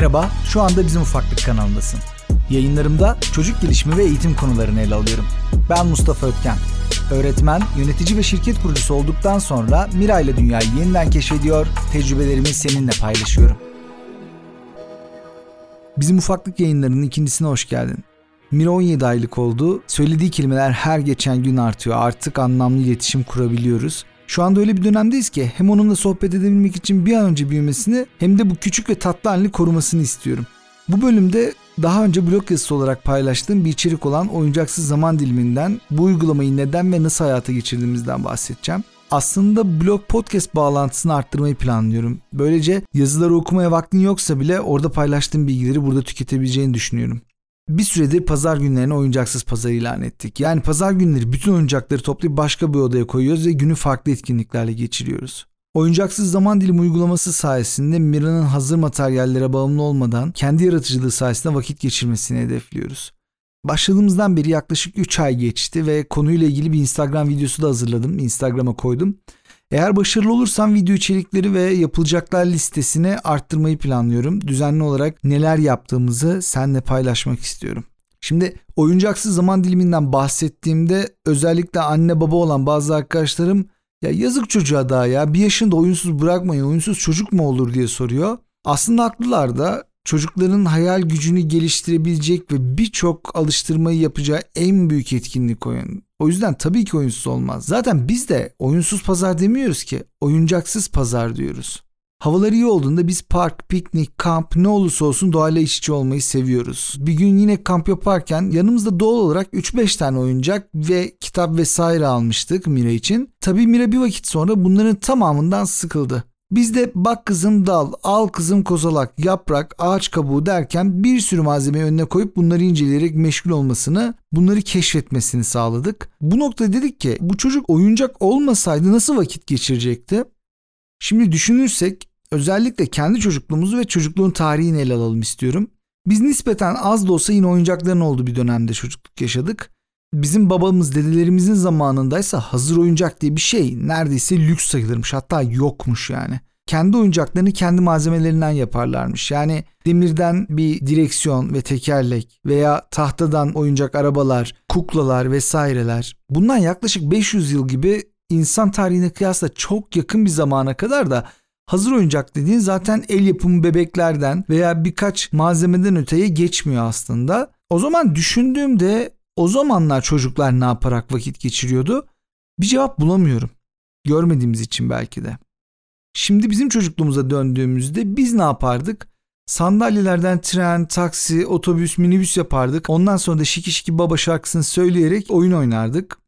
Merhaba, şu anda Bizim Ufaklık kanalındasın. Yayınlarımda çocuk gelişimi ve eğitim konularını ele alıyorum. Ben Mustafa Ötken. Öğretmen, yönetici ve şirket kurucusu olduktan sonra Mira ile dünyayı yeniden keşfediyor, tecrübelerimi seninle paylaşıyorum. Bizim Ufaklık yayınlarının ikincisine hoş geldin. Mira 17 aylık oldu. Söylediği kelimeler her geçen gün artıyor. Artık anlamlı iletişim kurabiliyoruz. Şu anda öyle bir dönemdeyiz ki hem onunla sohbet edebilmek için bir an önce büyümesini hem de bu küçük ve tatlı halini korumasını istiyorum. Bu bölümde daha önce blog yazısı olarak paylaştığım bir içerik olan oyuncaksız zaman diliminden bu uygulamayı neden ve nasıl hayata geçirdiğimizden bahsedeceğim. Aslında blog podcast bağlantısını arttırmayı planlıyorum. Böylece yazıları okumaya vaktin yoksa bile orada paylaştığım bilgileri burada tüketebileceğini düşünüyorum. Bir süredir pazar günlerine oyuncaksız pazar ilan ettik. Yani pazar günleri bütün oyuncakları toplayıp başka bir odaya koyuyoruz ve günü farklı etkinliklerle geçiriyoruz. Oyuncaksız zaman dilimi uygulaması sayesinde Mira'nın hazır materyallere bağımlı olmadan kendi yaratıcılığı sayesinde vakit geçirmesini hedefliyoruz. Başladığımızdan beri yaklaşık 3 ay geçti ve konuyla ilgili bir Instagram videosu da hazırladım. Instagram'a koydum. Eğer başarılı olursam video içerikleri ve yapılacaklar listesini arttırmayı planlıyorum. Düzenli olarak neler yaptığımızı seninle paylaşmak istiyorum. Şimdi oyuncaksız zaman diliminden bahsettiğimde özellikle anne baba olan bazı arkadaşlarım ya yazık çocuğa daha ya bir yaşında oyunsuz bırakmayın oyunsuz çocuk mu olur diye soruyor. Aslında haklılar da çocukların hayal gücünü geliştirebilecek ve birçok alıştırmayı yapacağı en büyük etkinlik oyun. O yüzden tabii ki oyunsuz olmaz. Zaten biz de oyunsuz pazar demiyoruz ki, oyuncaksız pazar diyoruz. Havalar iyi olduğunda biz park, piknik, kamp ne olursa olsun doğayla iç içe olmayı seviyoruz. Bir gün yine kamp yaparken yanımızda doğal olarak 3-5 tane oyuncak ve kitap vesaire almıştık Mira için. Tabii Mira bir vakit sonra bunların tamamından sıkıldı. Biz de bak kızım dal, al kızım kozalak, yaprak, ağaç kabuğu derken bir sürü malzemeyi önüne koyup bunları inceleyerek meşgul olmasını, bunları keşfetmesini sağladık. Bu noktada dedik ki bu çocuk oyuncak olmasaydı nasıl vakit geçirecekti? Şimdi düşünürsek özellikle kendi çocukluğumuzu ve çocukluğun tarihini ele alalım istiyorum. Biz nispeten az da olsa yine oyuncakların olduğu bir dönemde çocukluk yaşadık. Bizim babamız dedelerimizin zamanındaysa hazır oyuncak diye bir şey neredeyse lüks sayılırmış hatta yokmuş yani. Kendi oyuncaklarını kendi malzemelerinden yaparlarmış. Yani demirden bir direksiyon ve tekerlek veya tahtadan oyuncak arabalar, kuklalar vesaireler. Bundan yaklaşık 500 yıl gibi insan tarihine kıyasla çok yakın bir zamana kadar da hazır oyuncak dediğin zaten el yapımı bebeklerden veya birkaç malzemeden öteye geçmiyor aslında. O zaman düşündüğümde o zamanlar çocuklar ne yaparak vakit geçiriyordu? Bir cevap bulamıyorum. Görmediğimiz için belki de. Şimdi bizim çocukluğumuza döndüğümüzde biz ne yapardık? Sandalyelerden tren, taksi, otobüs, minibüs yapardık. Ondan sonra da şiki şiki baba şarkısını söyleyerek oyun oynardık.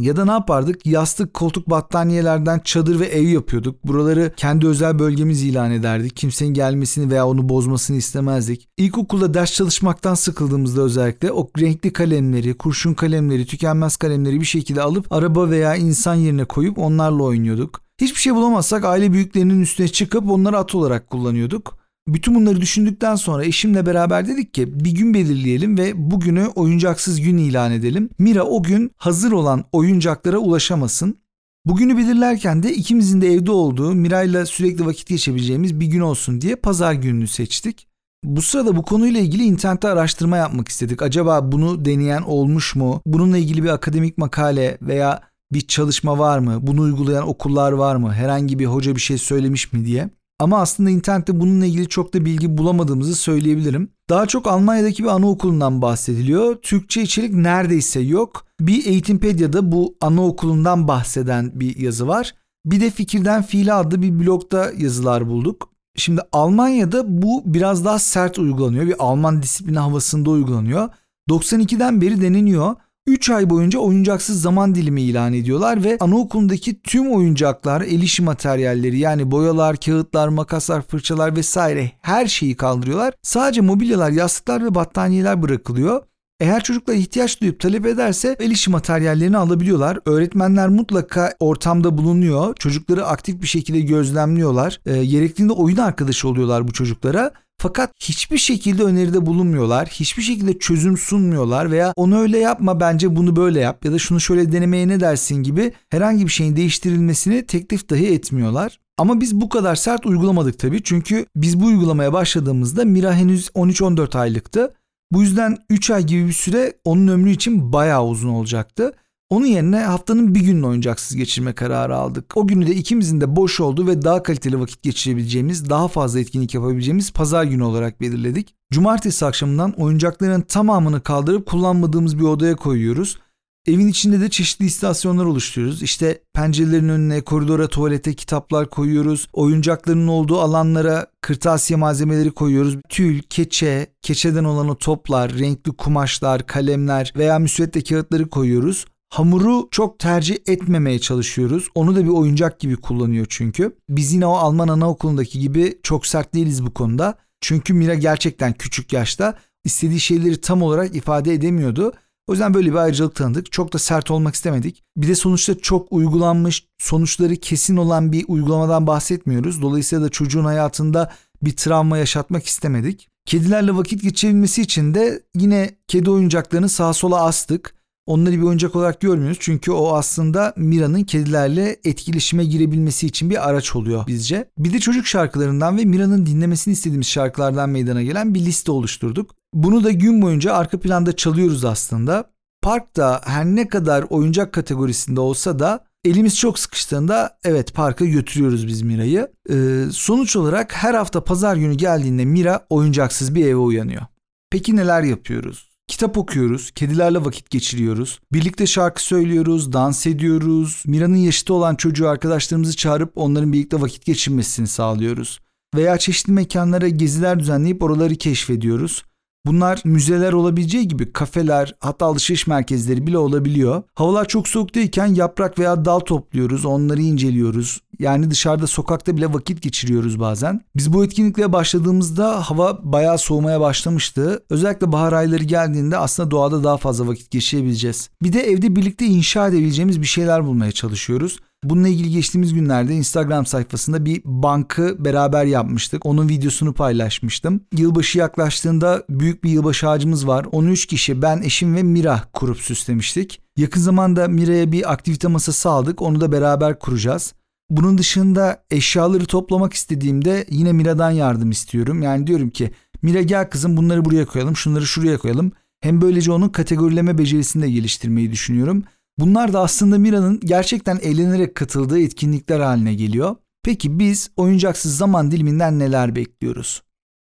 Ya da ne yapardık? Yastık, koltuk, battaniyelerden çadır ve ev yapıyorduk. Buraları kendi özel bölgemiz ilan ederdik. Kimsenin gelmesini veya onu bozmasını istemezdik. İlkokulda ders çalışmaktan sıkıldığımızda özellikle o renkli kalemleri, kurşun kalemleri, tükenmez kalemleri bir şekilde alıp araba veya insan yerine koyup onlarla oynuyorduk. Hiçbir şey bulamazsak aile büyüklerinin üstüne çıkıp onları at olarak kullanıyorduk. Bütün bunları düşündükten sonra eşimle beraber dedik ki bir gün belirleyelim ve bugünü oyuncaksız gün ilan edelim. Mira o gün hazır olan oyuncaklara ulaşamasın. Bugünü belirlerken de ikimizin de evde olduğu Mira'yla sürekli vakit geçebileceğimiz bir gün olsun diye pazar gününü seçtik. Bu sırada bu konuyla ilgili internette araştırma yapmak istedik. Acaba bunu deneyen olmuş mu? Bununla ilgili bir akademik makale veya bir çalışma var mı? Bunu uygulayan okullar var mı? Herhangi bir hoca bir şey söylemiş mi diye. Ama aslında internette bununla ilgili çok da bilgi bulamadığımızı söyleyebilirim. Daha çok Almanya'daki bir anaokulundan bahsediliyor. Türkçe içerik neredeyse yok. Bir Eğitimpedia'da bu anaokulundan bahseden bir yazı var. Bir de Fikirden Fiile adlı bir blogda yazılar bulduk. Şimdi Almanya'da bu biraz daha sert uygulanıyor. Bir Alman disiplini havasında uygulanıyor. 92'den beri deneniyor. 3 ay boyunca oyuncaksız zaman dilimi ilan ediyorlar ve anaokulundaki tüm oyuncaklar, el işi materyalleri yani boyalar, kağıtlar, makaslar, fırçalar vesaire her şeyi kaldırıyorlar. Sadece mobilyalar, yastıklar ve battaniyeler bırakılıyor. Eğer çocuklar ihtiyaç duyup talep ederse el işi materyallerini alabiliyorlar. Öğretmenler mutlaka ortamda bulunuyor. Çocukları aktif bir şekilde gözlemliyorlar. E, gerektiğinde oyun arkadaşı oluyorlar bu çocuklara. Fakat hiçbir şekilde öneride bulunmuyorlar. Hiçbir şekilde çözüm sunmuyorlar veya onu öyle yapma bence bunu böyle yap ya da şunu şöyle denemeye ne dersin gibi herhangi bir şeyin değiştirilmesini teklif dahi etmiyorlar. Ama biz bu kadar sert uygulamadık tabii. Çünkü biz bu uygulamaya başladığımızda Mira henüz 13-14 aylıktı. Bu yüzden 3 ay gibi bir süre onun ömrü için bayağı uzun olacaktı. Onun yerine haftanın bir gününü oyuncaksız geçirme kararı aldık. O günü de ikimizin de boş olduğu ve daha kaliteli vakit geçirebileceğimiz, daha fazla etkinlik yapabileceğimiz pazar günü olarak belirledik. Cumartesi akşamından oyuncakların tamamını kaldırıp kullanmadığımız bir odaya koyuyoruz. Evin içinde de çeşitli istasyonlar oluşturuyoruz. İşte pencerelerin önüne, koridora, tuvalete kitaplar koyuyoruz. Oyuncakların olduğu alanlara kırtasiye malzemeleri koyuyoruz. Tül, keçe, keçeden olan o toplar, renkli kumaşlar, kalemler veya müsvedde kağıtları koyuyoruz. Hamuru çok tercih etmemeye çalışıyoruz. Onu da bir oyuncak gibi kullanıyor çünkü. Biz yine o Alman anaokulundaki gibi çok sert değiliz bu konuda. Çünkü Mira gerçekten küçük yaşta istediği şeyleri tam olarak ifade edemiyordu. O yüzden böyle bir ayrıcalık tanıdık. Çok da sert olmak istemedik. Bir de sonuçta çok uygulanmış, sonuçları kesin olan bir uygulamadan bahsetmiyoruz. Dolayısıyla da çocuğun hayatında bir travma yaşatmak istemedik. Kedilerle vakit geçirebilmesi için de yine kedi oyuncaklarını sağa sola astık. Onları bir oyuncak olarak görmüyoruz çünkü o aslında Mira'nın kedilerle etkileşime girebilmesi için bir araç oluyor bizce. Bir de çocuk şarkılarından ve Mira'nın dinlemesini istediğimiz şarkılardan meydana gelen bir liste oluşturduk. Bunu da gün boyunca arka planda çalıyoruz aslında. Parkta her ne kadar oyuncak kategorisinde olsa da elimiz çok sıkıştığında evet parka götürüyoruz biz Mira'yı. Ee, sonuç olarak her hafta pazar günü geldiğinde Mira oyuncaksız bir eve uyanıyor. Peki neler yapıyoruz? Kitap okuyoruz, kedilerle vakit geçiriyoruz, birlikte şarkı söylüyoruz, dans ediyoruz. Mira'nın yaşıtı olan çocuğu arkadaşlarımızı çağırıp onların birlikte vakit geçirmesini sağlıyoruz. Veya çeşitli mekanlara geziler düzenleyip oraları keşfediyoruz. Bunlar müzeler olabileceği gibi kafeler hatta alışveriş merkezleri bile olabiliyor. Havalar çok soğuk değilken yaprak veya dal topluyoruz, onları inceliyoruz. Yani dışarıda sokakta bile vakit geçiriyoruz bazen. Biz bu etkinlikle başladığımızda hava bayağı soğumaya başlamıştı. Özellikle bahar ayları geldiğinde aslında doğada daha fazla vakit geçirebileceğiz. Bir de evde birlikte inşa edebileceğimiz bir şeyler bulmaya çalışıyoruz. Bununla ilgili geçtiğimiz günlerde Instagram sayfasında bir bankı beraber yapmıştık. Onun videosunu paylaşmıştım. Yılbaşı yaklaştığında büyük bir yılbaşı ağacımız var. Onu 3 kişi ben, eşim ve Mira kurup süslemiştik. Yakın zamanda Mira'ya bir aktivite masası aldık. Onu da beraber kuracağız. Bunun dışında eşyaları toplamak istediğimde yine Mira'dan yardım istiyorum. Yani diyorum ki Mira gel kızım bunları buraya koyalım, şunları şuraya koyalım. Hem böylece onun kategorileme becerisini de geliştirmeyi düşünüyorum. Bunlar da aslında Mira'nın gerçekten eğlenerek katıldığı etkinlikler haline geliyor. Peki biz oyuncaksız zaman diliminden neler bekliyoruz?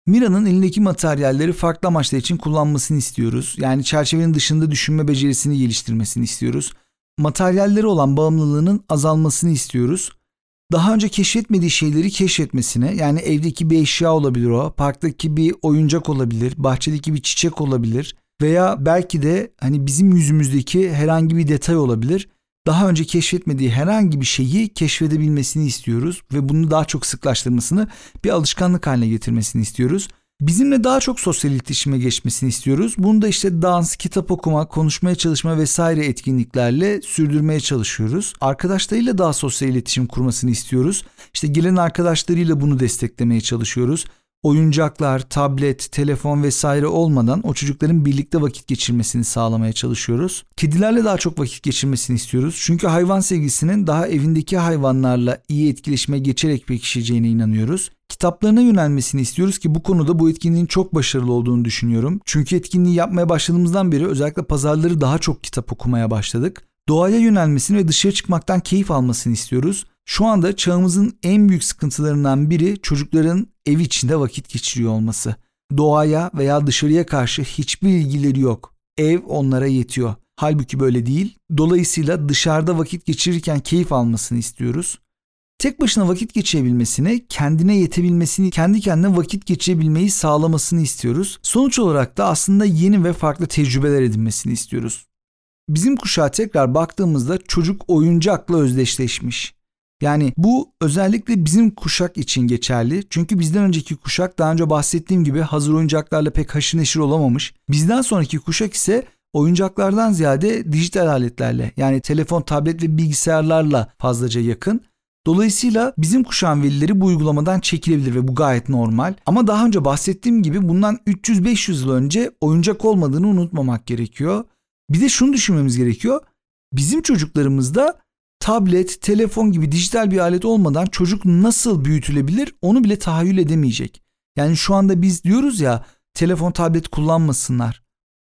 Mira'nın elindeki materyalleri farklı amaçlar için kullanmasını istiyoruz. Yani çerçevenin dışında düşünme becerisini geliştirmesini istiyoruz. Materyalleri olan bağımlılığının azalmasını istiyoruz. Daha önce keşfetmediği şeyleri keşfetmesine yani evdeki bir eşya olabilir o, parktaki bir oyuncak olabilir, bahçedeki bir çiçek olabilir veya belki de hani bizim yüzümüzdeki herhangi bir detay olabilir. Daha önce keşfetmediği herhangi bir şeyi keşfedebilmesini istiyoruz ve bunu daha çok sıklaştırmasını, bir alışkanlık haline getirmesini istiyoruz. Bizimle daha çok sosyal iletişime geçmesini istiyoruz. Bunu da işte dans, kitap okuma, konuşmaya çalışma vesaire etkinliklerle sürdürmeye çalışıyoruz. Arkadaşlarıyla daha sosyal iletişim kurmasını istiyoruz. İşte gelen arkadaşlarıyla bunu desteklemeye çalışıyoruz oyuncaklar, tablet, telefon vesaire olmadan o çocukların birlikte vakit geçirmesini sağlamaya çalışıyoruz. Kedilerle daha çok vakit geçirmesini istiyoruz. Çünkü hayvan sevgisinin daha evindeki hayvanlarla iyi etkileşime geçerek pekişeceğine inanıyoruz. Kitaplarına yönelmesini istiyoruz ki bu konuda bu etkinliğin çok başarılı olduğunu düşünüyorum. Çünkü etkinliği yapmaya başladığımızdan beri özellikle pazarları daha çok kitap okumaya başladık. Doğaya yönelmesini ve dışarı çıkmaktan keyif almasını istiyoruz. Şu anda çağımızın en büyük sıkıntılarından biri çocukların ev içinde vakit geçiriyor olması. Doğaya veya dışarıya karşı hiçbir ilgileri yok. Ev onlara yetiyor. Halbuki böyle değil. Dolayısıyla dışarıda vakit geçirirken keyif almasını istiyoruz. Tek başına vakit geçirebilmesini, kendine yetebilmesini, kendi kendine vakit geçirebilmeyi sağlamasını istiyoruz. Sonuç olarak da aslında yeni ve farklı tecrübeler edinmesini istiyoruz. Bizim kuşağa tekrar baktığımızda çocuk oyuncakla özdeşleşmiş. Yani bu özellikle bizim kuşak için geçerli. Çünkü bizden önceki kuşak daha önce bahsettiğim gibi hazır oyuncaklarla pek haşır neşir olamamış. Bizden sonraki kuşak ise oyuncaklardan ziyade dijital aletlerle yani telefon, tablet ve bilgisayarlarla fazlaca yakın. Dolayısıyla bizim kuşağın velileri bu uygulamadan çekilebilir ve bu gayet normal. Ama daha önce bahsettiğim gibi bundan 300-500 yıl önce oyuncak olmadığını unutmamak gerekiyor. Bir de şunu düşünmemiz gerekiyor. Bizim çocuklarımızda tablet, telefon gibi dijital bir alet olmadan çocuk nasıl büyütülebilir onu bile tahayyül edemeyecek. Yani şu anda biz diyoruz ya telefon, tablet kullanmasınlar.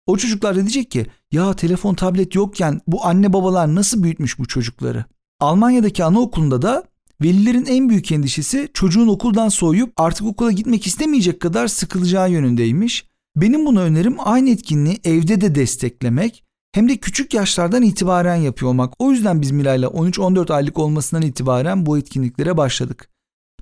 O çocuklar da diyecek ki ya telefon, tablet yokken bu anne babalar nasıl büyütmüş bu çocukları? Almanya'daki anaokulunda da velilerin en büyük endişesi çocuğun okuldan soğuyup artık okula gitmek istemeyecek kadar sıkılacağı yönündeymiş. Benim buna önerim aynı etkinliği evde de desteklemek hem de küçük yaşlardan itibaren yapıyor olmak. O yüzden biz Miray'la 13-14 aylık olmasından itibaren bu etkinliklere başladık.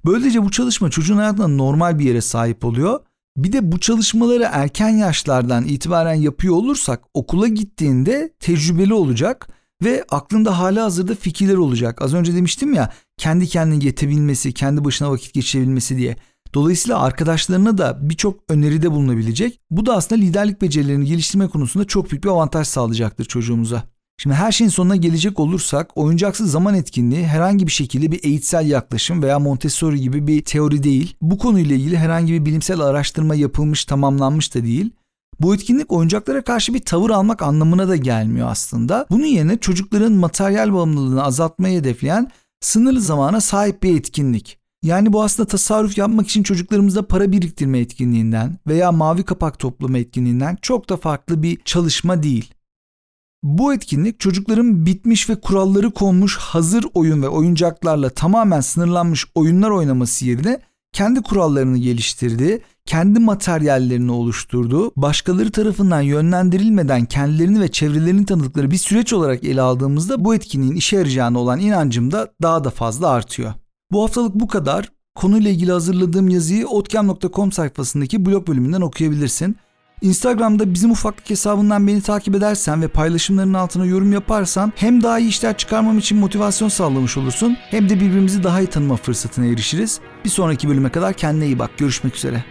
Böylece bu çalışma çocuğun hayatında normal bir yere sahip oluyor. Bir de bu çalışmaları erken yaşlardan itibaren yapıyor olursak okula gittiğinde tecrübeli olacak ve aklında hala hazırda fikirler olacak. Az önce demiştim ya kendi kendine yetebilmesi, kendi başına vakit geçirebilmesi diye. Dolayısıyla arkadaşlarına da birçok öneride bulunabilecek. Bu da aslında liderlik becerilerini geliştirme konusunda çok büyük bir avantaj sağlayacaktır çocuğumuza. Şimdi her şeyin sonuna gelecek olursak oyuncaksız zaman etkinliği herhangi bir şekilde bir eğitsel yaklaşım veya Montessori gibi bir teori değil. Bu konuyla ilgili herhangi bir bilimsel araştırma yapılmış tamamlanmış da değil. Bu etkinlik oyuncaklara karşı bir tavır almak anlamına da gelmiyor aslında. Bunun yerine çocukların materyal bağımlılığını azaltmayı hedefleyen sınırlı zamana sahip bir etkinlik. Yani bu aslında tasarruf yapmak için çocuklarımızda para biriktirme etkinliğinden veya mavi kapak toplama etkinliğinden çok da farklı bir çalışma değil. Bu etkinlik çocukların bitmiş ve kuralları konmuş hazır oyun ve oyuncaklarla tamamen sınırlanmış oyunlar oynaması yerine kendi kurallarını geliştirdiği, kendi materyallerini oluşturduğu, başkaları tarafından yönlendirilmeden kendilerini ve çevrelerini tanıdıkları bir süreç olarak ele aldığımızda bu etkinliğin işe yarayacağına olan inancım da daha da fazla artıyor. Bu haftalık bu kadar. Konuyla ilgili hazırladığım yazıyı otkem.com sayfasındaki blog bölümünden okuyabilirsin. Instagram'da bizim ufaklık hesabından beni takip edersen ve paylaşımların altına yorum yaparsan hem daha iyi işler çıkarmam için motivasyon sağlamış olursun hem de birbirimizi daha iyi tanıma fırsatına erişiriz. Bir sonraki bölüme kadar kendine iyi bak. Görüşmek üzere.